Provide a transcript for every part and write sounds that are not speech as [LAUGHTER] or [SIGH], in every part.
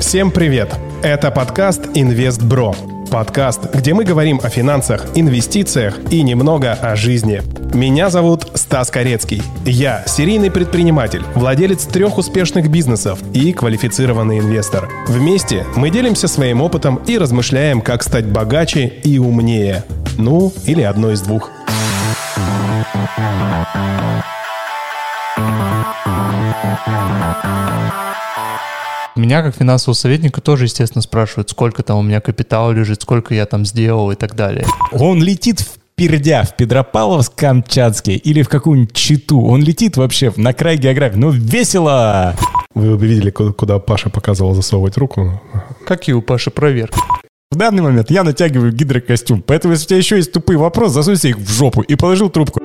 Всем привет! Это подкаст «Инвестбро». Подкаст, где мы говорим о финансах, инвестициях и немного о жизни. Меня зовут Стас Корецкий. Я серийный предприниматель, владелец трех успешных бизнесов и квалифицированный инвестор. Вместе мы делимся своим опытом и размышляем, как стать богаче и умнее. Ну, или одно из двух. Меня, как финансового советника, тоже, естественно, спрашивают, сколько там у меня капитала лежит, сколько я там сделал и так далее. Он летит в Пердя, в Петропавловск-Камчатский или в какую-нибудь Читу. Он летит вообще на край географии. Ну, весело! Вы бы видели, куда, куда Паша показывал засовывать руку. Какие у Паши проверки? В данный момент я натягиваю гидрокостюм, поэтому если у тебя еще есть тупые вопросы, засунься их в жопу и положил трубку.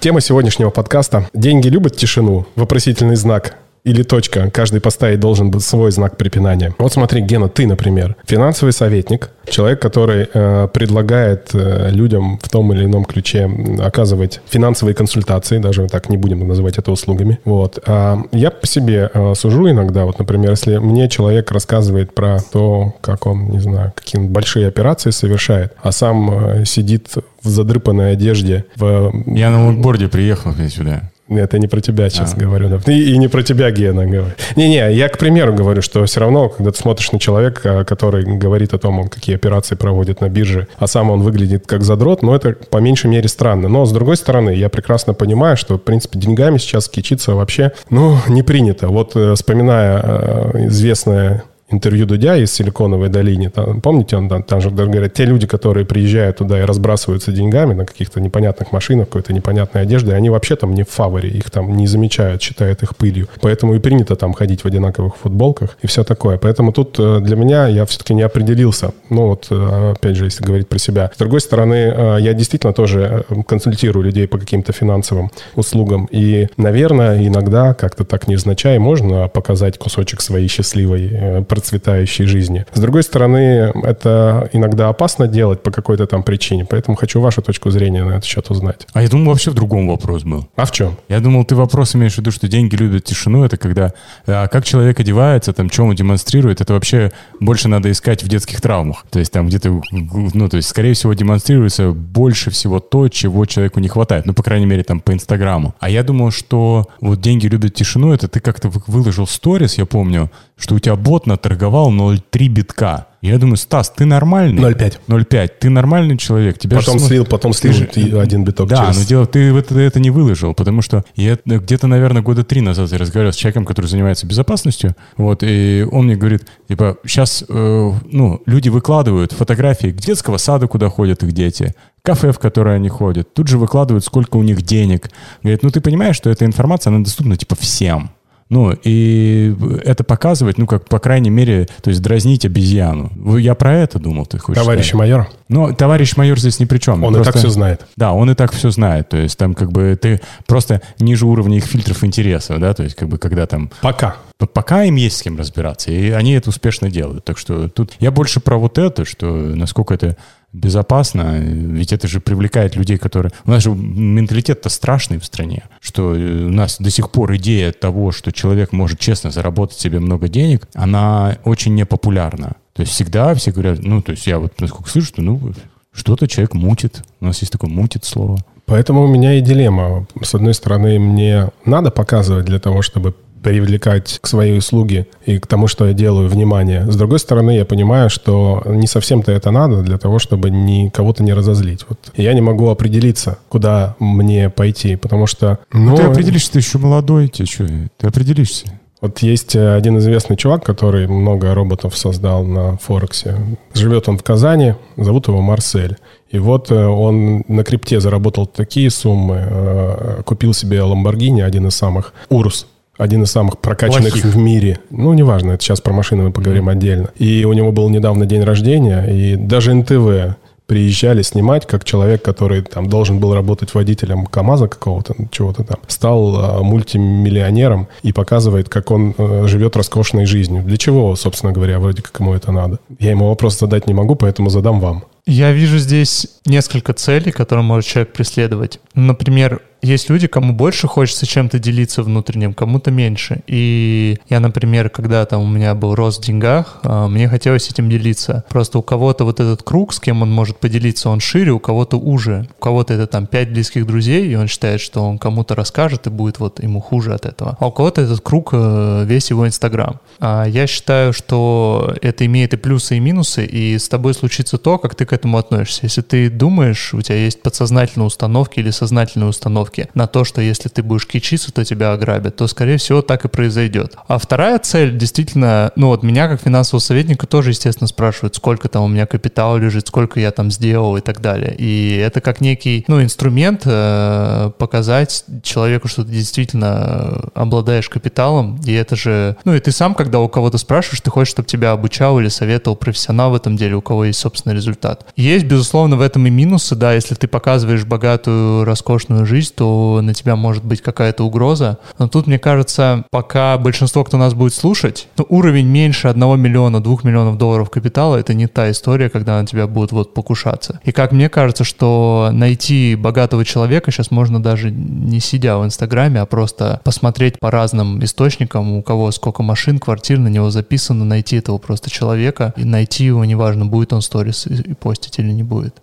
Тема сегодняшнего подкаста «Деньги любят тишину?» Вопросительный знак или точка. Каждый поставить должен быть свой знак препинания. Вот смотри, Гена, ты, например, финансовый советник, человек, который э, предлагает э, людям в том или ином ключе оказывать финансовые консультации, даже так не будем называть это услугами. Вот. А я по себе э, сужу иногда, вот, например, если мне человек рассказывает про то, как он, не знаю, какие большие операции совершает, а сам э, сидит в задрыпанной одежде. В... Я на лонгборде приехал сюда. Это не про тебя сейчас а. говорю. И, и не про тебя, Гена, говорю. Не-не, я, к примеру, говорю, что все равно, когда ты смотришь на человека, который говорит о том, какие операции проводит на бирже, а сам он выглядит как задрот, ну, это по меньшей мере странно. Но, с другой стороны, я прекрасно понимаю, что, в принципе, деньгами сейчас кичиться вообще, ну, не принято. Вот, э, вспоминая э, известное интервью Дудя из Силиконовой долины. Там, помните, он там, там же говорят, те люди, которые приезжают туда и разбрасываются деньгами на каких-то непонятных машинах, какой-то непонятной одежде, они вообще там не в фаворе, их там не замечают, считают их пылью. Поэтому и принято там ходить в одинаковых футболках и все такое. Поэтому тут э, для меня я все-таки не определился. Ну вот, э, опять же, если говорить про себя. С другой стороны, э, я действительно тоже консультирую людей по каким-то финансовым услугам. И, наверное, иногда как-то так невзначай можно показать кусочек своей счастливой процветающей жизни. С другой стороны, это иногда опасно делать по какой-то там причине, поэтому хочу вашу точку зрения на этот счет узнать. А я думал, вообще в другом вопрос был. А в чем? Я думал, ты вопрос имеешь в виду, что деньги любят тишину, это когда а как человек одевается, там, что он демонстрирует, это вообще больше надо искать в детских травмах. То есть там где-то, ну, то есть, скорее всего, демонстрируется больше всего то, чего человеку не хватает. Ну, по крайней мере, там, по Инстаграму. А я думал, что вот деньги любят тишину, это ты как-то выложил сторис, я помню, что у тебя бот наторговал 0,3 битка. Я думаю, Стас, ты нормальный? 0,5. 0,5. Ты нормальный человек. Тебя потом слил, потом слил же... один биток Да, через... но дело, ты это, это не выложил, потому что я где-то, наверное, года три назад я разговаривал с человеком, который занимается безопасностью, вот, и он мне говорит, типа, сейчас, э, ну, люди выкладывают фотографии детского сада, куда ходят их дети, кафе, в которое они ходят, тут же выкладывают, сколько у них денег. Говорит, ну, ты понимаешь, что эта информация, она доступна, типа, всем. Ну, и это показывать, ну, как, по крайней мере, то есть дразнить обезьяну. Я про это думал, ты хочешь Товарищ сказать. майор? Ну, товарищ майор здесь ни при чем. Он просто, и так все знает. Да, он и так все знает. То есть там как бы ты просто ниже уровня их фильтров интереса, да, то есть как бы когда там... Пока. Пока им есть с кем разбираться, и они это успешно делают. Так что тут я больше про вот это, что насколько это безопасно, ведь это же привлекает людей, которые... У нас же менталитет-то страшный в стране, что э, у нас до сих пор идея того, что человек может честно заработать себе много денег, она очень непопулярна. То есть всегда все говорят, ну, то есть я вот насколько слышу, что, ну, что-то человек мутит. У нас есть такое мутит слово. Поэтому у меня и дилемма. С одной стороны, мне надо показывать для того, чтобы привлекать к своей услуге и к тому, что я делаю, внимание. С другой стороны, я понимаю, что не совсем-то это надо для того, чтобы ни, кого-то не разозлить. Вот. И я не могу определиться, куда мне пойти, потому что... Ну, ты определишься, ты еще молодой, тебе что, ты определишься. Вот есть один известный чувак, который много роботов создал на Форексе. Живет он в Казани, зовут его Марсель. И вот э, он на крипте заработал такие суммы, э, купил себе Ламборгини, один из самых, Урус, один из самых прокачанных Плохих. в мире. Ну, неважно, это сейчас про машины мы поговорим mm-hmm. отдельно. И у него был недавно день рождения, и даже НТВ приезжали снимать, как человек, который там должен был работать водителем КАМАЗа какого-то, чего-то там, стал а, мультимиллионером и показывает, как он а, живет роскошной жизнью. Для чего, собственно говоря, вроде как ему это надо? Я ему вопрос задать не могу, поэтому задам вам. Я вижу здесь несколько целей, которые может человек преследовать. Например, есть люди, кому больше хочется чем-то делиться внутренним, кому-то меньше. И я, например, когда там у меня был рост в деньгах, а, мне хотелось этим делиться. Просто у кого-то вот этот круг, с кем он может поделиться, он шире, у кого-то уже. У кого-то это там пять близких друзей, и он считает, что он кому-то расскажет, и будет вот ему хуже от этого. А у кого-то этот круг э, весь его Инстаграм. А я считаю, что это имеет и плюсы, и минусы, и с тобой случится то, как ты к этому относишься. Если ты думаешь, у тебя есть подсознательные установки или сознательные установки на то, что если ты будешь кичиться, то тебя ограбят, то, скорее всего, так и произойдет. А вторая цель, действительно, ну вот меня как финансового советника тоже, естественно, спрашивают, сколько там у меня капитала лежит, сколько я там сделал и так далее. И это как некий, ну, инструмент э, показать человеку, что ты действительно обладаешь капиталом, и это же, ну, и ты сам, когда у кого-то спрашиваешь, ты хочешь, чтобы тебя обучал или советовал профессионал в этом деле, у кого есть собственный результат. Есть, безусловно, в этом и минусы, да, если ты показываешь богатую, роскошную жизнь, то на тебя может быть какая-то угроза. Но тут, мне кажется, пока большинство, кто нас будет слушать, ну, уровень меньше 1 миллиона, 2 миллионов долларов капитала, это не та история, когда на тебя будут вот покушаться. И как мне кажется, что найти богатого человека сейчас можно даже не сидя в Инстаграме, а просто посмотреть по разным источникам, у кого сколько машин, квартир на него записано, найти этого просто человека и найти его, неважно, будет он сторис и постить или не будет.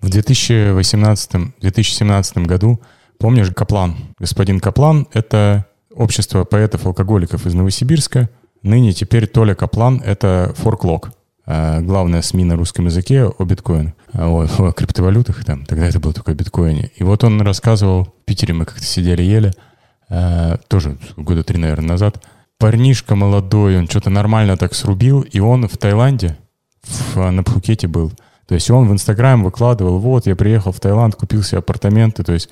В 2018-2017 году, помнишь, Каплан, господин Каплан, это общество поэтов-алкоголиков из Новосибирска. Ныне теперь Толя Каплан — это форклог. Главная СМИ на русском языке о биткоинах, о, о криптовалютах, там, тогда это было только о биткоине. И вот он рассказывал, в Питере мы как-то сидели, ели, э, тоже года три, наверное, назад, парнишка молодой, он что-то нормально так срубил, и он в Таиланде, в, на Пхукете был. То есть он в Инстаграм выкладывал, вот, я приехал в Таиланд, купил себе апартаменты, то есть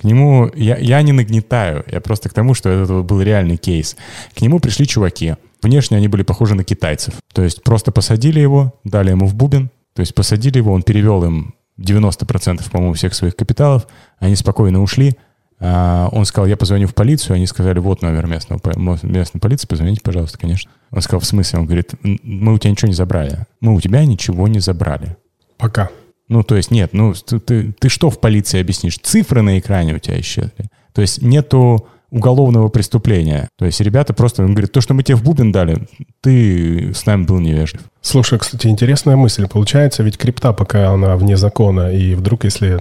к нему, я, я не нагнетаю, я просто к тому, что это был реальный кейс. К нему пришли чуваки, внешне они были похожи на китайцев. То есть просто посадили его, дали ему в бубен, то есть посадили его, он перевел им 90%, по-моему, всех своих капиталов, они спокойно ушли, а, он сказал, я позвоню в полицию. Они сказали, вот номер местного, местной полиции, позвоните, пожалуйста, конечно. Он сказал, в смысле? Он говорит, мы у тебя ничего не забрали. Мы у тебя ничего не забрали. Пока. Ну, то есть нет, ну, ты, ты, ты что в полиции объяснишь? Цифры на экране у тебя исчезли. То есть нету уголовного преступления. То есть ребята просто, он говорит, то, что мы тебе в бубен дали, ты с нами был невежлив. Слушай, кстати, интересная мысль. Получается, ведь крипта пока она вне закона, и вдруг, если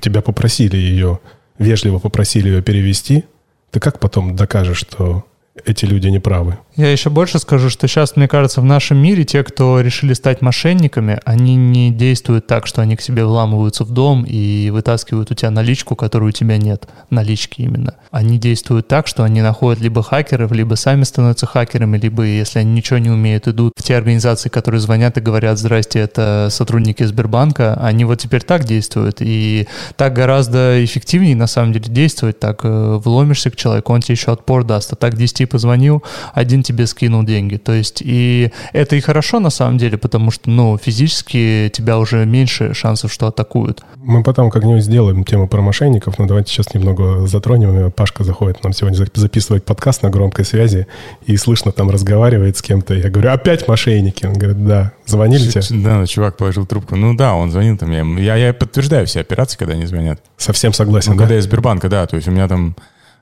тебя попросили ее вежливо попросили ее перевести, ты как потом докажешь, что эти люди не правы? Я еще больше скажу, что сейчас, мне кажется, в нашем мире те, кто решили стать мошенниками, они не действуют так, что они к себе вламываются в дом и вытаскивают у тебя наличку, которую у тебя нет. Налички именно. Они действуют так, что они находят либо хакеров, либо сами становятся хакерами, либо, если они ничего не умеют, идут в те организации, которые звонят и говорят, здрасте, это сотрудники Сбербанка. Они вот теперь так действуют. И так гораздо эффективнее, на самом деле, действовать. Так э, вломишься к человеку, он тебе еще отпор даст. А так 10 позвонил, один тебе скинул деньги. То есть и это и хорошо на самом деле, потому что, ну, физически тебя уже меньше шансов, что атакуют. Мы потом как-нибудь сделаем тему про мошенников, но давайте сейчас немного затронем. Пашка заходит нам сегодня записывать подкаст на громкой связи и слышно там разговаривает с кем-то. Я говорю, опять мошенники? Он говорит, да. Звонили тебе? Да, чувак положил трубку. Ну да, он звонил там. Я, я, я подтверждаю все операции, когда они звонят. Совсем согласен, ну, да? когда я Сбербанка, да. То есть у меня там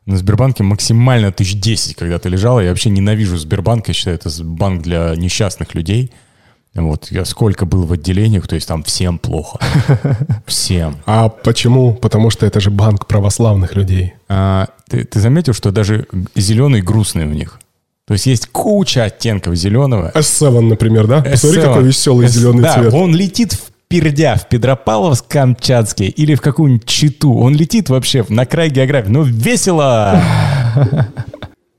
на Сбербанке максимально тысяч десять когда-то лежало. Я вообще ненавижу Сбербанк. Я считаю, это банк для несчастных людей. Вот, я сколько был в отделениях, то есть там всем плохо. [LAUGHS] Всем. А почему? Потому что это же банк православных людей. А, ты, ты заметил, что даже зеленый грустный у них? То есть есть куча оттенков зеленого. S7, например, да? S7. Посмотри, какой веселый S... зеленый да, цвет. он летит в пердя в Петропавловск-Камчатский или в какую-нибудь Читу. Он летит вообще на край географии. Ну, весело!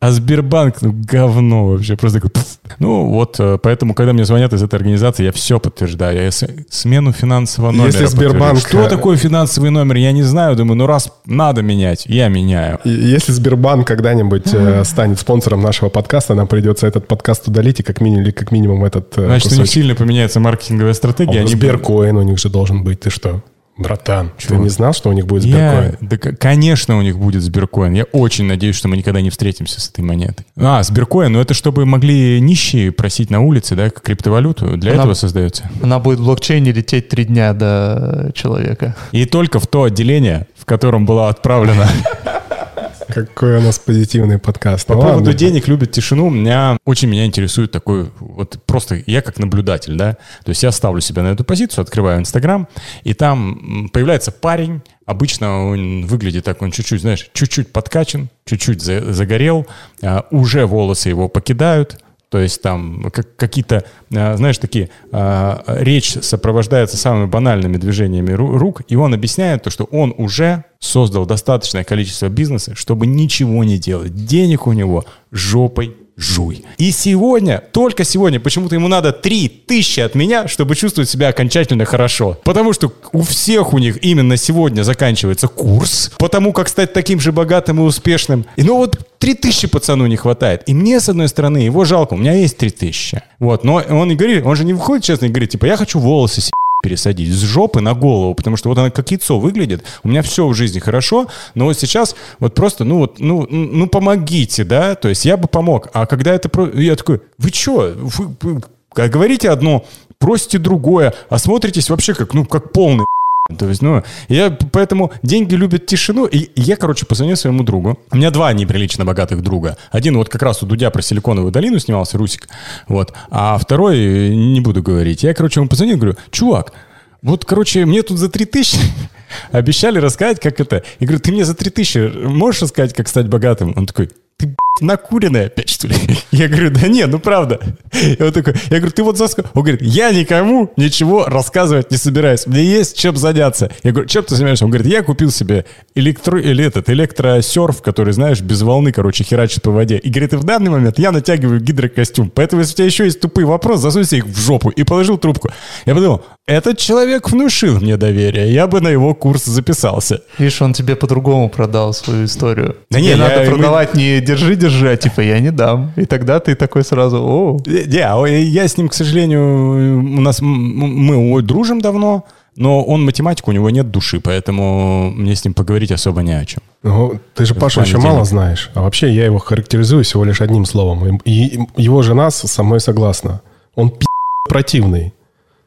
А Сбербанк, ну, говно вообще. Просто такой... Пфф. Ну, вот, э, поэтому, когда мне звонят из этой организации, я все подтверждаю. Я смену финансового номера Если Сбербанк... Что такое финансовый номер? Я не знаю. Думаю, ну, раз надо менять, я меняю. Если Сбербанк когда-нибудь э, станет спонсором нашего подкаста, нам придется этот подкаст удалить и как минимум, как минимум этот э, Значит, кусочек. у них сильно поменяется маркетинговая стратегия. А Они... Сберкоин у них же должен быть. Ты что? Братан, ты не знал, что у них будет Я, да, конечно, у них будет Сберкоин. Я очень надеюсь, что мы никогда не встретимся с этой монетой. А, Сберкоин, ну это чтобы могли нищие просить на улице, да, как криптовалюту. Для она, этого создается. Она будет в блокчейне лететь три дня до человека. И только в то отделение, в котором была отправлена [LAUGHS] какой у нас позитивный подкаст. По ну, поводу ладно. денег любят тишину, меня очень меня интересует такой, вот просто я как наблюдатель, да, то есть я ставлю себя на эту позицию, открываю Инстаграм, и там появляется парень, обычно он выглядит так, он чуть-чуть, знаешь, чуть-чуть подкачан, чуть-чуть загорел, а, уже волосы его покидают, то есть там как, какие-то, а, знаешь, такие, а, речь сопровождается самыми банальными движениями рук, и он объясняет то, что он уже создал достаточное количество бизнеса, чтобы ничего не делать. Денег у него жопой жуй. И сегодня, только сегодня, почему-то ему надо 3000 от меня, чтобы чувствовать себя окончательно хорошо. Потому что у всех у них именно сегодня заканчивается курс, потому как стать таким же богатым и успешным. И ну вот 3000 пацану не хватает. И мне, с одной стороны, его жалко, у меня есть 3000. Вот, но он и говорит, он же не выходит честно и говорит, типа, я хочу волосы пересадить с жопы на голову, потому что вот она как яйцо выглядит. У меня все в жизни хорошо, но вот сейчас вот просто, ну вот, ну, ну помогите, да, то есть я бы помог. А когда это, я такой, вы что, вы, вы говорите одно, просите другое, а смотритесь вообще как, ну, как полный то есть, ну, я поэтому деньги любят тишину. И я, короче, позвонил своему другу. У меня два неприлично богатых друга. Один вот как раз у Дудя про Силиконовую долину снимался, Русик. Вот. А второй, не буду говорить. Я, короче, ему позвонил, говорю, чувак, вот, короче, мне тут за 3000 [LAUGHS] обещали рассказать, как это. Я говорю, ты мне за 3000 можешь рассказать, как стать богатым? Он такой, ты накуренный опять, что ли? [LAUGHS] Я говорю, да нет, ну правда. И он такой, я говорю, ты вот за сколько? Он говорит, я никому ничего рассказывать не собираюсь. Мне есть чем заняться. Я говорю, чем ты занимаешься? Он говорит, я купил себе электро... или этот электросерф, который, знаешь, без волны, короче, херачит по воде. И говорит, и в данный момент я натягиваю гидрокостюм. Поэтому, если у тебя еще есть тупые вопросы, засунь их в жопу. И положил трубку. Я подумал, этот человек внушил мне доверие. Я бы на его курс записался. Видишь, он тебе по-другому продал свою историю. Да не, надо продавать не держи, держи, а типа я не дам. И тогда ты такой сразу, о. Не, а я с ним, к сожалению, у нас мы дружим давно, но он математик, у него нет души, поэтому мне с ним поговорить особо не о чем. Ну, ты же Пашу еще мало знаешь. А вообще я его характеризую всего лишь одним словом. И его жена со мной согласна. Он пи*** противный.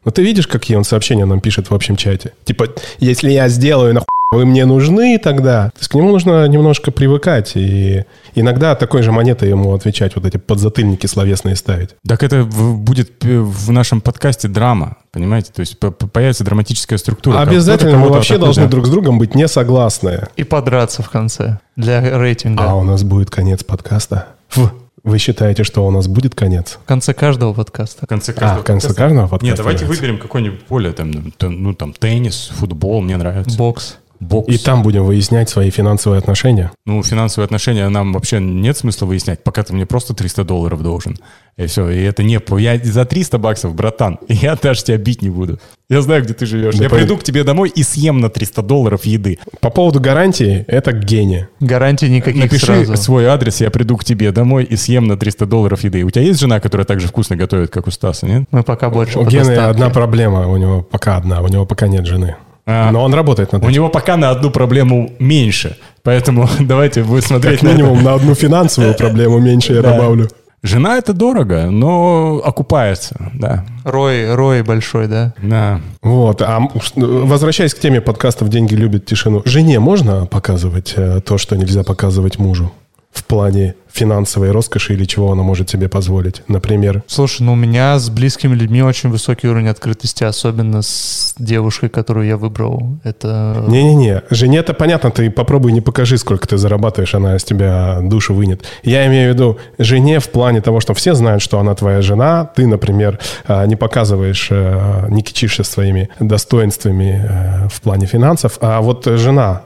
Но ты видишь, какие он сообщения нам пишет в общем чате? Типа, если я сделаю, нахуй вы мне нужны тогда. То есть к нему нужно немножко привыкать. И иногда такой же монетой ему отвечать, вот эти подзатыльники словесные ставить. Так это будет в нашем подкасте драма, понимаете? То есть появится драматическая структура. Обязательно мы вообще должны друг с другом быть не согласны. И подраться в конце для рейтинга. А у нас будет конец подкаста. Фу. Вы считаете, что у нас будет конец? В конце каждого подкаста. В конце каждого, а, в конце подкаста? каждого подкаста? Нет, давайте нравится. выберем какой-нибудь более там, ну там теннис, футбол, мне нравится. Бокс. Бокс. И там будем выяснять свои финансовые отношения. Ну, финансовые отношения нам вообще нет смысла выяснять, пока ты мне просто 300 долларов должен. И все, и это не... Я за 300 баксов, братан, [LAUGHS] я даже тебя бить не буду. Я знаю, где ты живешь. Да я по... приду к тебе домой и съем на 300 долларов еды. По поводу гарантии, это гений. Гарантии никаких Напиши сразу. свой адрес, я приду к тебе домой и съем на 300 долларов еды. У тебя есть жена, которая так же вкусно готовит, как у Стаса, нет? Мы пока больше У Гены одна проблема, у него пока одна, у него пока нет жены. А, Но он работает над этим. У него пока на одну проблему меньше. Поэтому [LAUGHS] давайте вы смотреть как минимум на, на одну финансовую [LAUGHS] проблему меньше я добавлю. Жена это дорого, но окупается, да. Рой, рой большой, да? Да. Вот, а возвращаясь к теме подкастов «Деньги любят тишину», жене можно показывать э, то, что нельзя показывать мужу в плане финансовой роскоши или чего она может себе позволить, например? Слушай, ну у меня с близкими людьми очень высокий уровень открытости, особенно с девушкой, которую я выбрал. Это... Не-не-не, жене-то понятно, ты попробуй не покажи, сколько ты зарабатываешь, она из тебя душу вынет. Я имею в виду жене в плане того, что все знают, что она твоя жена, ты, например, а, не показываешь, а, не кичишься своими достоинствами а, в плане финансов, а вот жена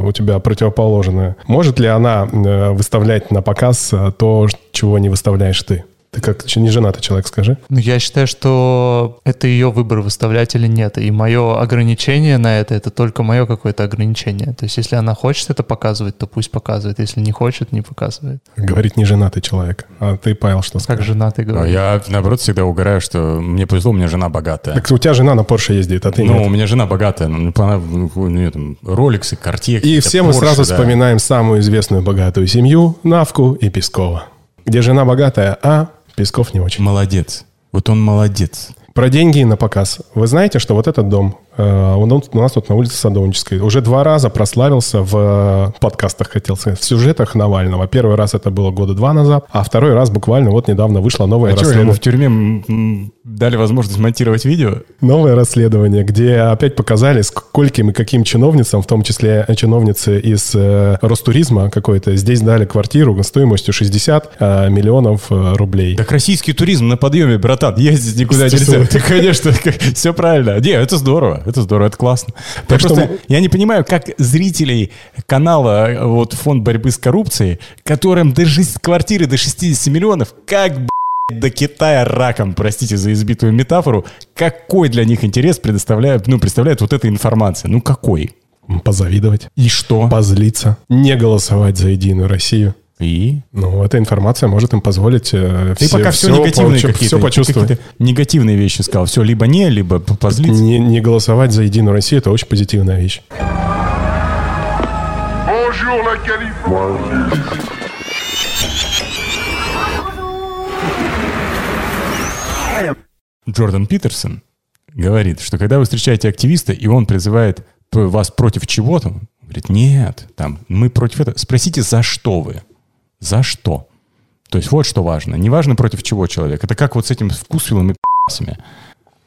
у тебя противоположная, может ли она выставлять на показ показ то, чего не выставляешь ты. Ты как не женатый человек, скажи. Ну, я считаю, что это ее выбор, выставлять или нет. И мое ограничение на это, это только мое какое-то ограничение. То есть, если она хочет это показывать, то пусть показывает. Если не хочет, не показывает. Говорит не женатый человек. А ты, Павел, что Как скажешь? женатый А говорит. Я, наоборот, всегда угораю, что мне повезло, у меня жена богатая. Так у тебя жена на Порше ездит, а ты Ну, нет. у меня жена богатая, ну, она, ну, у нее там роликсы, картье. И все мы Porsche, сразу да. вспоминаем самую известную богатую семью Навку и Пескова. Где жена богатая, а Песков не очень. Молодец. Вот он молодец. Про деньги на показ. Вы знаете, что вот этот дом, он у нас тут на улице Садовнической, уже два раза прославился в э, подкастах, хотел сказать, в сюжетах Навального. Первый раз это было года два назад, а второй раз буквально вот недавно вышло новое А что, расследование. в тюрьме дали возможность монтировать видео? Новое расследование, где опять показали, скольким и каким чиновницам, в том числе чиновницы из э, Ростуризма какой-то, здесь дали квартиру стоимостью 60 э, миллионов э, рублей. Так российский туризм на подъеме, братан, ездить никуда нельзя. Ты, [LAUGHS] Конечно, [LAUGHS] все правильно. Не, это здорово, это здорово, это классно. Так что просто, мы- я не понимаю, как зрителей канала э, вот фонд борьбы с коррупцией, которым до шесть- квартиры до 60 миллионов, как б***ь, до Китая раком, простите за избитую метафору, какой для них интерес предоставляет, ну, представляет вот эта информация? Ну, какой? Позавидовать, И что? позлиться, не голосовать за Единую Россию. И? Ну, эта информация может им позволить э, Ты пока все, негативные какие-то, все почувствовать. негативные вещи сказал. Все, либо не, либо позлиться. Не, не голосовать за Единую Россию – это очень позитивная вещь. Джордан Питерсон говорит, что когда вы встречаете активиста, и он призывает вас против чего-то, он говорит, нет, там, мы против этого. Спросите, за что вы? За что? То есть вот что важно. Не важно против чего человек. Это как вот с этим вкусвиллом и.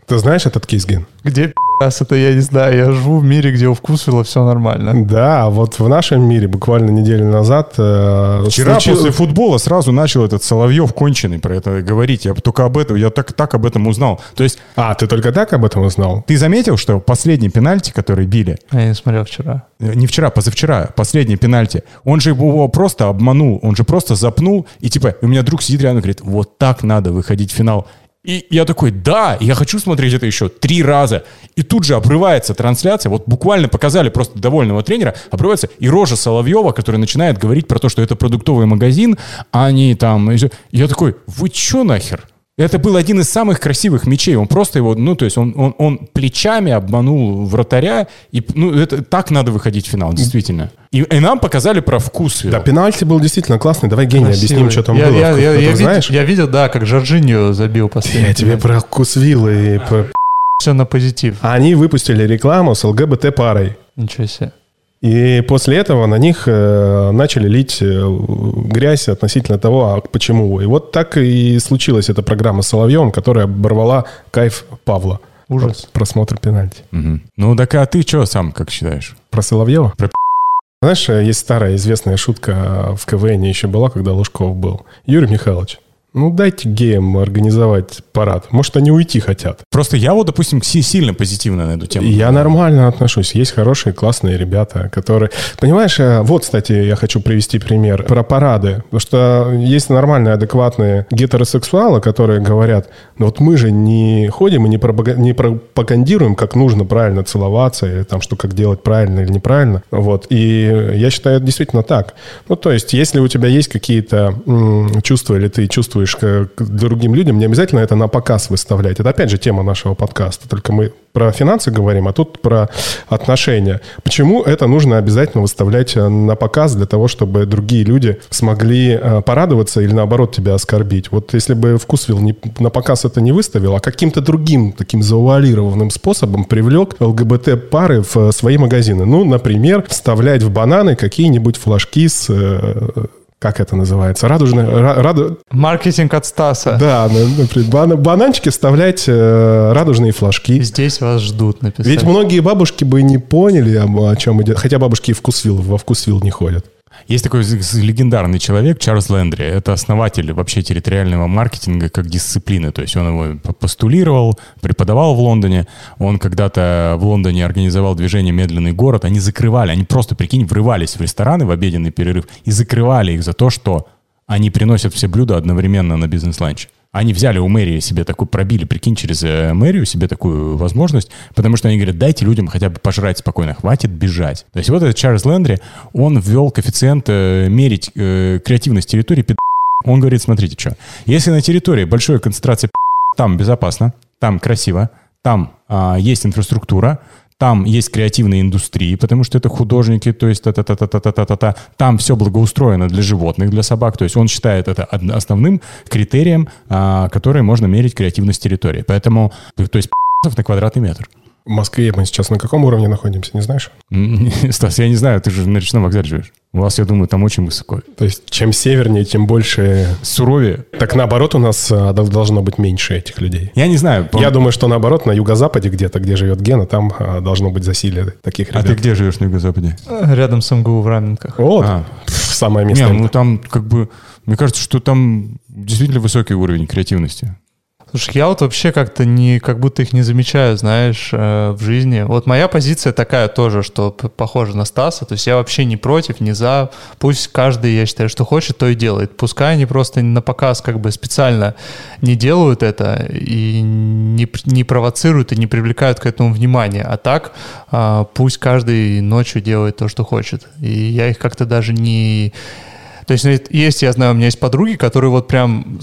Ты знаешь этот кейсген? Где раз это я не знаю. Я живу в мире, где у вкусвилла все нормально. Да, вот в нашем мире буквально неделю назад... э, Вчера случил- после футбола сразу начал этот Соловьев конченый про это говорить. Я только об этом, я так, так об этом узнал. То есть А, ты только так об этом узнал? ты заметил, что последний пенальти, который били, А Я не смотрел вчера. Э, Не вчера, позавчера, последний пенальти. Он же его просто обманул, он же просто запнул. И типа, у меня друг сидит рядом и говорит, вот так надо выходить в финал. И я такой, да, я хочу смотреть это еще три раза. И тут же обрывается трансляция. Вот буквально показали просто довольного тренера, обрывается. И рожа Соловьева, который начинает говорить про то, что это продуктовый магазин, а они там... Я такой, вы че нахер? Это был один из самых красивых мячей. Он просто его, ну, то есть он, он, он плечами обманул вратаря. И, ну, это так надо выходить в финал, действительно. И, и нам показали про вкус. Да, пенальти был действительно классный. Давай, Гений, объясним, Красивый. что там я, было. Я, я, я, видел, знаешь? я видел, да, как Жоржиньо забил последний. Я тебе про вкусвилл и... про- Все на позитив. Они выпустили рекламу с ЛГБТ-парой. Ничего себе. И после этого на них э, начали лить э, грязь относительно того, а почему. И вот так и случилась эта программа с Соловьевым, которая оборвала кайф Павла. Ужас. Просмотр пенальти. Мгм. Ну, так а ты что сам, как считаешь? Про Соловьева? Про Знаешь, э, есть старая известная шутка в КВН еще была, когда Лужков был. Юрий Михайлович, ну дайте геям организовать парад. Может, они уйти хотят. Просто я вот, допустим, си- сильно позитивно на эту тему. Я нормально отношусь. Есть хорошие, классные ребята, которые... Понимаешь, э, вот, кстати, я хочу привести пример про парады. Потому что есть нормальные, адекватные гетеросексуалы, которые говорят, ну вот мы же не ходим и не, пропага- не пропагандируем, как нужно правильно целоваться, или там, что как делать правильно или неправильно. Вот. И я считаю, это действительно так. Ну, то есть, если у тебя есть какие-то чувства, или ты чувствуешь к, к другим людям, не обязательно это на показ выставлять. Это, опять же, тема нашего подкаста. Только мы про финансы говорим, а тут про отношения. Почему это нужно обязательно выставлять э, на показ для того, чтобы другие люди смогли э, порадоваться или наоборот тебя оскорбить? Вот если бы Вкусвилл не, на показ это не выставил, а каким-то другим таким завуалированным способом привлек ЛГБТ-пары в э, свои магазины. Ну, например, вставлять в бананы какие-нибудь флажки с... как это называется? Радужная... ра- раду- Маркетинг от Стаса. Да, например, бана- бананчики вставлять э, радужные флажки. Здесь вас ждут написать. Ведь многие бабушки бы не поняли, о, о чем идет. Хотя бабушки и вкусвилл, во вкусвилл не ходят. Есть такой легендарный человек, Чарльз Лендри. Это основатель вообще территориального маркетинга как дисциплины. То есть он его постулировал, преподавал в Лондоне. Он когда-то в Лондоне организовал движение «Медленный город». Они закрывали, они просто, прикинь, врывались в рестораны в обеденный перерыв и закрывали их за то, что они приносят все блюда одновременно на бизнес-ланч. Они взяли у мэрии себе такую, пробили, прикинь, через э, мэрию себе такую возможность, потому что они говорят, дайте людям хотя бы пожрать спокойно, хватит бежать. То есть вот этот Чарльз Лендри, он ввел коэффициент э, мерить э, креативность территории. Он говорит, смотрите, что, если на территории большой концентрации там безопасно, там красиво, там а, есть инфраструктура, там есть креативные индустрии, потому что это художники, то есть та-та-та-та-та-та-та-та. Там все благоустроено для животных, для собак. То есть он считает это основным критерием, а, который можно мерить креативность территории. Поэтому, то есть на квадратный метр. В Москве мы сейчас на каком уровне находимся, не знаешь? [LAUGHS] Стас, я не знаю, ты же на речном вокзале живешь. У вас, я думаю, там очень высоко. То есть чем севернее, тем больше... Суровее. Так наоборот у нас а, дол- должно быть меньше этих людей. Я не знаю. Я думаю, что наоборот, на юго-западе где-то, где живет Гена, там а, должно быть засилие таких А ребят. ты где живешь на юго-западе? Рядом с МГУ в Раменках. Вот, А. самое Не, место. ну там как бы... Мне кажется, что там действительно высокий уровень креативности. Слушай, я вот вообще как-то не, как будто их не замечаю, знаешь, э, в жизни. Вот моя позиция такая тоже, что похожа на Стаса. То есть я вообще не против, не за. Пусть каждый, я считаю, что хочет, то и делает. Пускай они просто на показ как бы специально не делают это и не, не провоцируют и не привлекают к этому внимания. А так а, пусть каждый ночью делает то, что хочет. И я их как-то даже не... То есть ну, есть, я знаю, у меня есть подруги, которые вот прям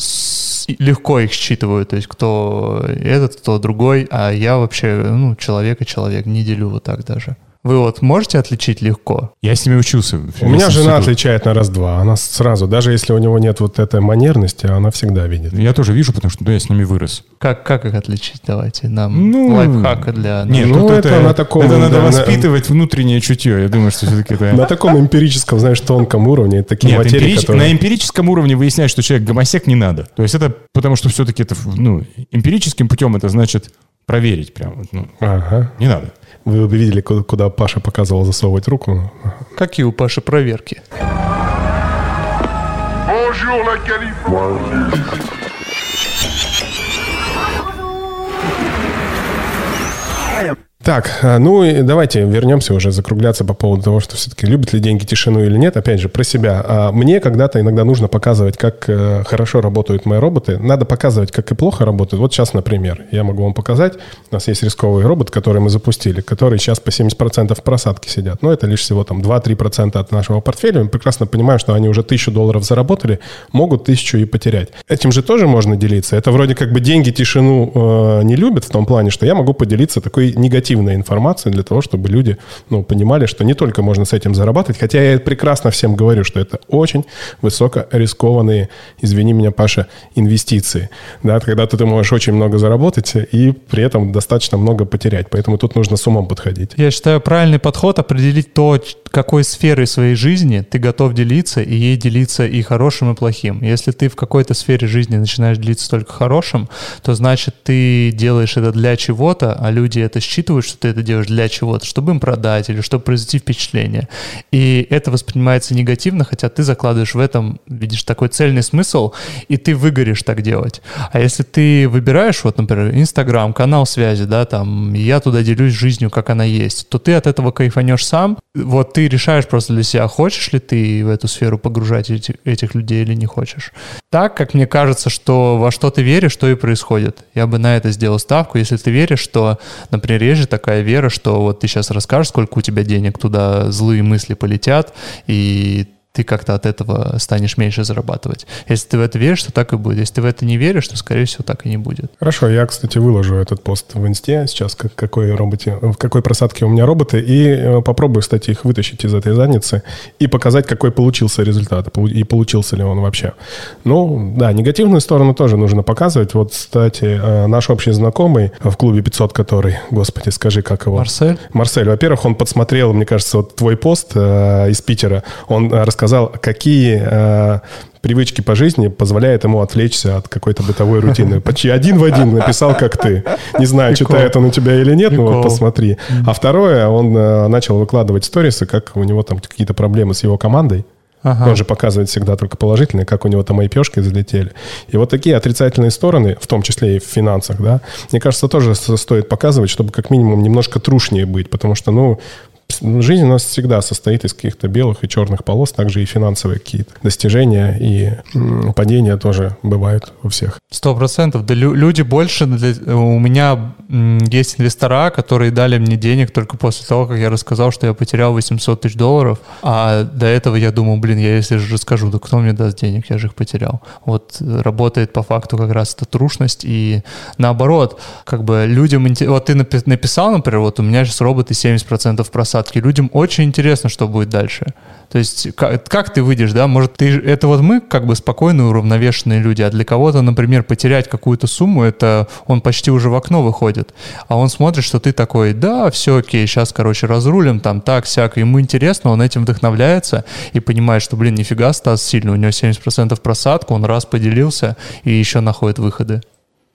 легко их считывают, то есть кто этот, кто другой, а я вообще, ну, человек и человек, не делю вот так даже. Вы вот можете отличить легко? Я с ними учился. У меня жена отличает на раз-два. Она сразу, даже если у него нет вот этой манерности, она всегда видит. Я тоже вижу, потому что да, я с ними вырос. Как, как их отличить? Давайте нам Ну, лайфхак для... Нет, Ну, тут это на таком, это надо да, на- воспитывать внутреннее чутье. Я думаю, что все-таки это... На таком эмпирическом, знаешь, тонком уровне такие Нет, материи, эмпирич- которые... на эмпирическом уровне выяснять, что человек гомосек, не надо. То есть это потому, что все-таки это, ну, эмпирическим путем это значит проверить прям. вот, Ну, Ага. не надо. Вы бы видели, ку- куда Паша показывал засовывать руку. Какие у Паши проверки? Bonjour la Так, а, ну и давайте вернемся уже закругляться по поводу того, что все-таки любят ли деньги тишину или нет. Опять же, про себя. А Мне когда-то иногда нужно показывать, как э, хорошо работают мои роботы. Надо показывать, как и плохо работают. Вот сейчас, например, я могу вам показать. У нас есть рисковый робот, который мы запустили, который сейчас по 70% в просадке сидят. Но это лишь всего там 2-3% от нашего портфеля. Мы прекрасно понимаем, что они уже тысячу долларов заработали, могут тысячу и потерять. Этим же тоже можно делиться. Это вроде как бы деньги тишину э, не любят в том плане, что я могу поделиться такой негативной информацией для того, чтобы люди ну, понимали, что не только можно с этим зарабатывать, хотя я прекрасно всем говорю, что это очень высокорискованные, извини меня, Паша, инвестиции. Да, когда ты, ты можешь очень много заработать и при этом достаточно много потерять. Поэтому тут нужно с умом подходить. Я считаю, правильный подход определить то, какой сферой своей жизни ты готов делиться, и ей делиться и хорошим, и плохим. Если ты в какой-то сфере жизни начинаешь делиться только хорошим, то значит ты делаешь это для чего-то, а люди это считывают, что ты это делаешь для чего-то, чтобы им продать или чтобы произвести впечатление. И это воспринимается негативно, хотя ты закладываешь в этом, видишь, такой цельный смысл, и ты выгоришь так делать. А если ты выбираешь, вот, например, Инстаграм, канал связи, да, там, я туда делюсь жизнью, как она есть, то ты от этого кайфанешь сам. Вот ты решаешь просто для себя, хочешь ли ты в эту сферу погружать эти- этих людей или не хочешь. Так, как мне кажется, что во что ты веришь, то и происходит. Я бы на это сделал ставку. Если ты веришь, что, например, есть же такая вера, что вот ты сейчас расскажешь, сколько у тебя денег, туда злые мысли полетят, и ты как-то от этого станешь меньше зарабатывать. Если ты в это веришь, то так и будет. Если ты в это не веришь, то, скорее всего, так и не будет. Хорошо, я, кстати, выложу этот пост в инсте сейчас, как, какой роботе, в какой просадке у меня роботы, и э, попробую, кстати, их вытащить из этой задницы и показать, какой получился результат, и получился ли он вообще. Ну, да, негативную сторону тоже нужно показывать. Вот, кстати, э, наш общий знакомый в клубе 500, который, господи, скажи, как его? Марсель? Марсель, во-первых, он подсмотрел, мне кажется, вот твой пост э, из Питера. Он э, рассказал, какие э, привычки по жизни позволяют ему отвлечься от какой-то бытовой рутины. Почти один в один написал, как ты. Не знаю, Прикол. читает он у тебя или нет, но Прикол. вот посмотри. А второе, он э, начал выкладывать сторисы, как у него там какие-то проблемы с его командой. Ага. Он же показывает всегда только положительные, как у него там айпешки залетели. И вот такие отрицательные стороны, в том числе и в финансах, да, мне кажется, тоже стоит показывать, чтобы как минимум немножко трушнее быть, потому что, ну, жизнь у нас всегда состоит из каких-то белых и черных полос, также и финансовые какие-то достижения и падения тоже бывают у всех. Сто процентов. Да лю- люди больше... У меня есть инвестора, которые дали мне денег только после того, как я рассказал, что я потерял 800 тысяч долларов. А до этого я думал, блин, я если же расскажу, то кто мне даст денег? Я же их потерял. Вот э, работает по факту как раз эта трушность. И наоборот, как бы людям... Вот ты напи- написал, например, вот у меня сейчас роботы 70% просадки. Людям очень интересно, что будет дальше. То есть как, как ты выйдешь, да? Может, ты это вот мы как бы спокойные, уравновешенные люди, а для кого-то, например, потерять какую-то сумму, это он почти уже в окно выходит, а он смотрит, что ты такой, да, все окей, сейчас, короче, разрулим, там так, сяк, ему интересно, он этим вдохновляется и понимает, что, блин, нифига Стас сильный, у него 70% просадку, он раз поделился и еще находит выходы.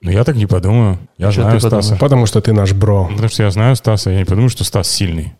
Ну, я так не подумаю. Я Что знаю подумаешь? Стаса. Потому что ты наш бро. Потому что я знаю Стаса, я не подумаю, что Стас сильный.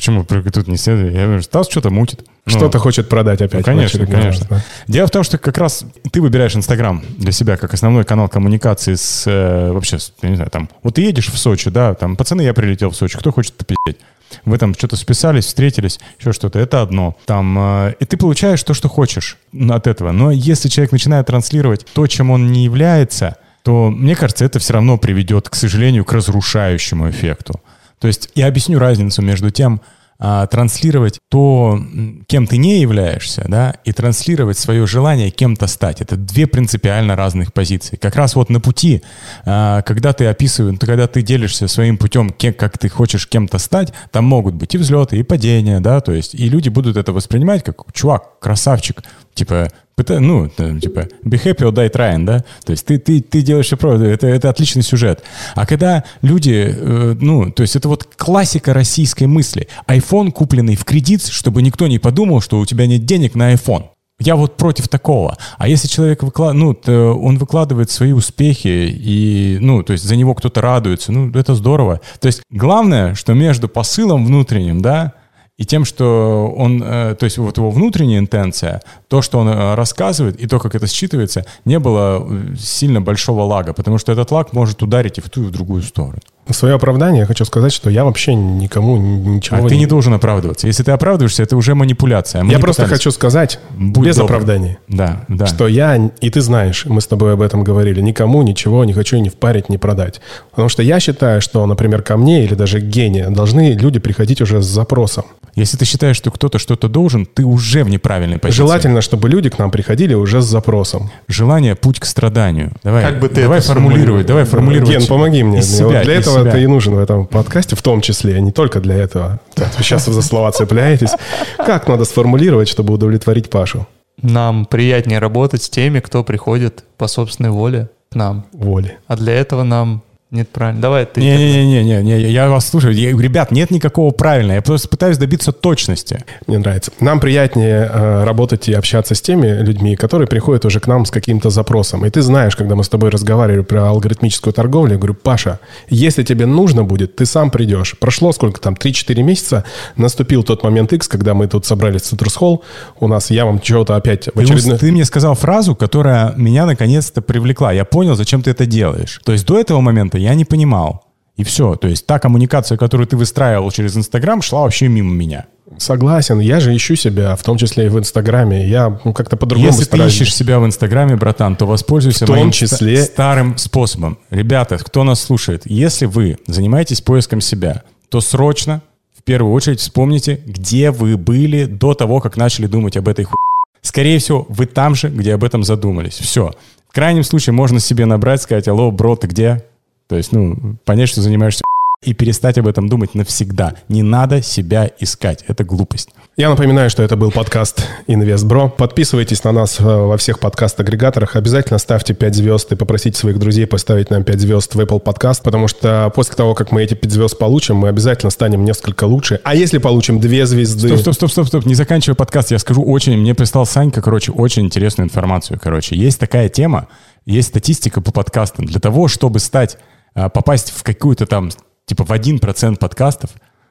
Почему тут не следует? Я говорю, Стас что-то мутит. Ну, Что-то хочет продать опять. Ну, конечно, конечно. да. Дело в том, что как раз ты выбираешь Инстаграм для себя как основной канал коммуникации с э, вообще, я не знаю, там, вот ты едешь в Сочи, да, там, пацаны, я прилетел в Сочи, кто хочет попиздеть? Вы там что-то списались, встретились, еще что-то, это одно. Там, э, и ты получаешь то, что хочешь от этого. Но если человек начинает транслировать то, чем он не является, то, мне кажется, это все равно приведет, к сожалению, к разрушающему эффекту. То есть я объясню разницу между тем, а, транслировать то, кем ты не являешься, да, и транслировать свое желание кем-то стать. Это две принципиально разных позиции. Как раз вот на пути, а, когда ты описываешь, когда ты делишься своим путем, как ты хочешь кем-то стать, там могут быть и взлеты, и падения, да, то есть, и люди будут это воспринимать как чувак, красавчик, типа, пыта- ну, там, типа, be happy or die trying, да, то есть ты, ты, ты делаешь все правильно, это, это отличный сюжет. А когда люди, э, ну, то есть это вот классика российской мысли. iPhone, купленный в кредит, чтобы никто не подумал, что у тебя нет денег на iPhone. Я вот против такого. А если человек выкла... ну, он выкладывает свои успехи, и, ну, то есть за него кто-то радуется, ну, это здорово. То есть главное, что между посылом внутренним, да, и тем, что он, э, то есть вот его внутренняя интенция, то, что он э, рассказывает, и то, как это считывается, не было э, сильно большого лага, потому что этот лаг может ударить и в ту, и в другую сторону. Свое оправдание я хочу сказать, что я вообще никому ничего А ты не должен оправдываться. Если ты оправдываешься, это уже манипуляция. Мы Я просто пытались. хочу сказать, Будь без добр. оправданий, Да, да. что я, и ты знаешь, мы с тобой об этом говорили, никому ничего не хочу ни впарить, ни продать. Потому что я считаю, что, например, ко мне или даже к Гене должны люди приходить уже с запросом. Если ты считаешь, что кто-то что-то должен, ты уже в неправильной позиции. Желательно, чтобы люди к нам приходили уже с запросом. Желание – путь к страданию. Давай, Как бы ты давай это формулировать, давай формулировать. Ген, помоги мне. Из Вот себя, для из этого ты и нужен в этом подкасте, в том числе, а не только для этого. Вы сейчас за слова цепляетесь. Как надо сформулировать, чтобы удовлетворить Пашу? Нам приятнее работать с теми, кто приходит по собственной воле к нам. Воли. А для этого нам... Нет, правильно. Давай ты. Не-не-не, не, я вас слушаю. Я- ребят, нет никакого правильного. Я просто пытаюсь добиться точности. Мне нравится. Нам приятнее э, работать и общаться с теми людьми, которые приходят уже к нам с каким-то запросом. И ты знаешь, когда мы с тобой разговаривали про алгоритмическую торговлю, я говорю, Паша, если тебе нужно будет, ты сам придешь. Прошло сколько там, 3-4 месяца, наступил тот момент X, когда мы тут собрались в Citrus Hall, у нас я вам чего-то опять в очередной... ты мне сказал фразу, которая меня наконец-то привлекла. Я понял, зачем ты это делаешь. То есть до этого момента я не понимал. И все. То есть та коммуникация, которую ты выстраивал через Инстаграм, шла вообще мимо меня. Согласен, я же ищу себя, в том числе и в Инстаграме. Я ну, как-то по-другому Если ты стараюсь. ищешь себя в Инстаграме, братан, то воспользуйся В том моим числе- ста- старым способом. Ребята, кто нас слушает, если вы занимаетесь поиском себя, то срочно, в первую очередь, вспомните, где вы были до того, как начали думать об этой хуйне. Скорее всего, вы там же, где об этом задумались. Все. В крайнем случае можно себе набрать, сказать, алло, бро, ты где? То есть, ну, понять, что занимаешься [LAUGHS] и перестать об этом думать навсегда. Не надо себя искать. Это глупость. Я напоминаю, что это был подкаст InvestBro. Подписывайтесь на нас э, во всех подкаст-агрегаторах. Обязательно ставьте 5 звезд и попросите своих друзей поставить нам 5 звезд в Apple Podcast, потому что после того, как мы эти 5 звезд получим, мы обязательно станем несколько лучше. А если получим 2 звезды... Стоп, стоп, стоп, стоп, стоп. Не заканчивай подкаст. Я скажу очень... Мне прислал Санька, короче, очень интересную информацию. Короче, есть такая тема, есть статистика по подкастам. Для того, чтобы стать, попасть в какую-то там, типа в 1% подкастов,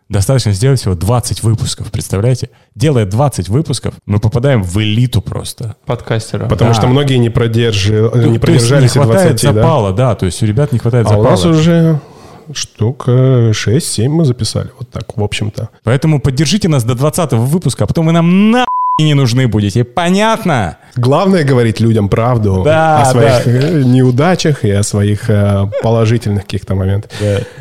достаточно сделать всего 20 выпусков, представляете? Делая 20 выпусков, мы попадаем в элиту просто. Подкастера. Потому Да. что многие не, продержи... Ну, не то есть продержались не хватает 20, да? запала, да? То есть у ребят не хватает А у запала. нас уже штук 6-7 мы записали. Вот так, в общем-то. Поэтому поддержите нас до 20 выпуска, а потом вы нам на не нужны будете. Понятно? Главное говорить людям правду Да, о своих да. э, неудачах и о своих э, положительных каких-то моментах.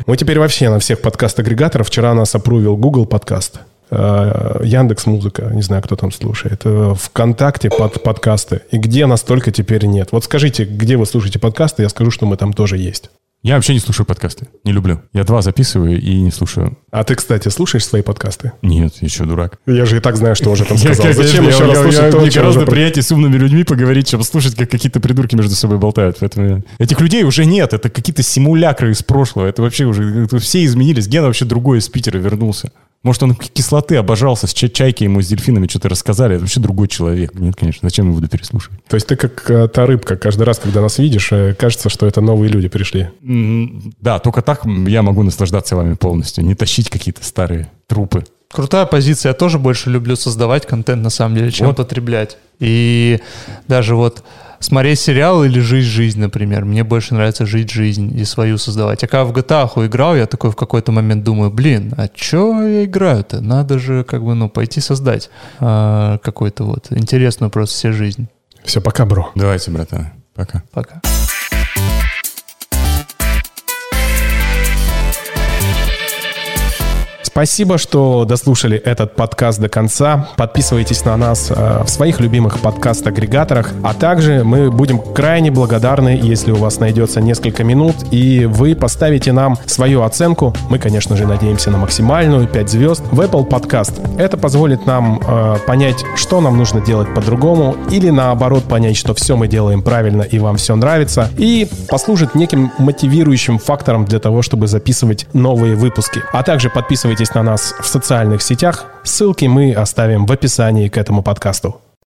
Мы теперь вообще на всех подкаст-агрегаторах. Вчера нас опрувил Google подкаст. э, Яндекс Музыка, не знаю, кто там слушает, ВКонтакте под подкасты. И где нас только теперь нет. Вот скажите, где вы слушаете подкасты, я скажу, что мы там тоже есть. Я вообще не слушаю подкасты. Не люблю. Я два записываю и не слушаю. А ты, кстати, слушаешь свои подкасты? Нет, еще дурак. Я же и так знаю, что уже там [LAUGHS] Я, сказал. Зачем еще я- раз слушать я- то, Мне гораздо уже приятнее с умными людьми поговорить, чем слушать, как какие-то придурки между собой болтают. Поэтому этих людей уже нет. Это какие-то симулякры из прошлого. Это вообще уже... это все изменились. Гена вообще другой из Питера вернулся. Может, он кислоты обожался, с ча- чайки ему с дельфинами что-то рассказали. Это вообще другой человек. Нет, конечно. Зачем я буду переслушивать? То есть ты как э, та рыбка, каждый раз, когда нас видишь, э, кажется, что это новые люди пришли. М, Да, только так я могу наслаждаться вами полностью. Не тащить какие-то старые трупы. Крутая позиция. Я тоже больше люблю создавать контент, на самом деле, чем Вот. потреблять. И даже вот смотреть сериал или жить жизнь, например. Мне больше нравится жить жизнь и свою создавать. Я когда в GTA играл, я такой в какой-то момент думаю, блин, а чё я играю-то? Надо же как бы, ну, пойти создать а, какой-то вот интересную просто себе жизнь. Все, пока, бро. Давайте, братан. Пока. Пока. Спасибо, что дослушали этот подкаст до конца. Подписывайтесь на нас э, в своих любимых подкаст-агрегаторах. А также мы будем крайне благодарны, если у вас найдется несколько минут, и вы поставите нам свою оценку. Мы, конечно же, надеемся на максимальную 5 звезд в Apple Podcast. Это позволит нам э, понять, что нам нужно делать по-другому, или наоборот понять, что все мы делаем правильно и вам все нравится, и послужит неким мотивирующим фактором для того, чтобы записывать новые выпуски. А также подписывайтесь на нас в социальных сетях. Ссылки мы оставим в описании к этому подкасту.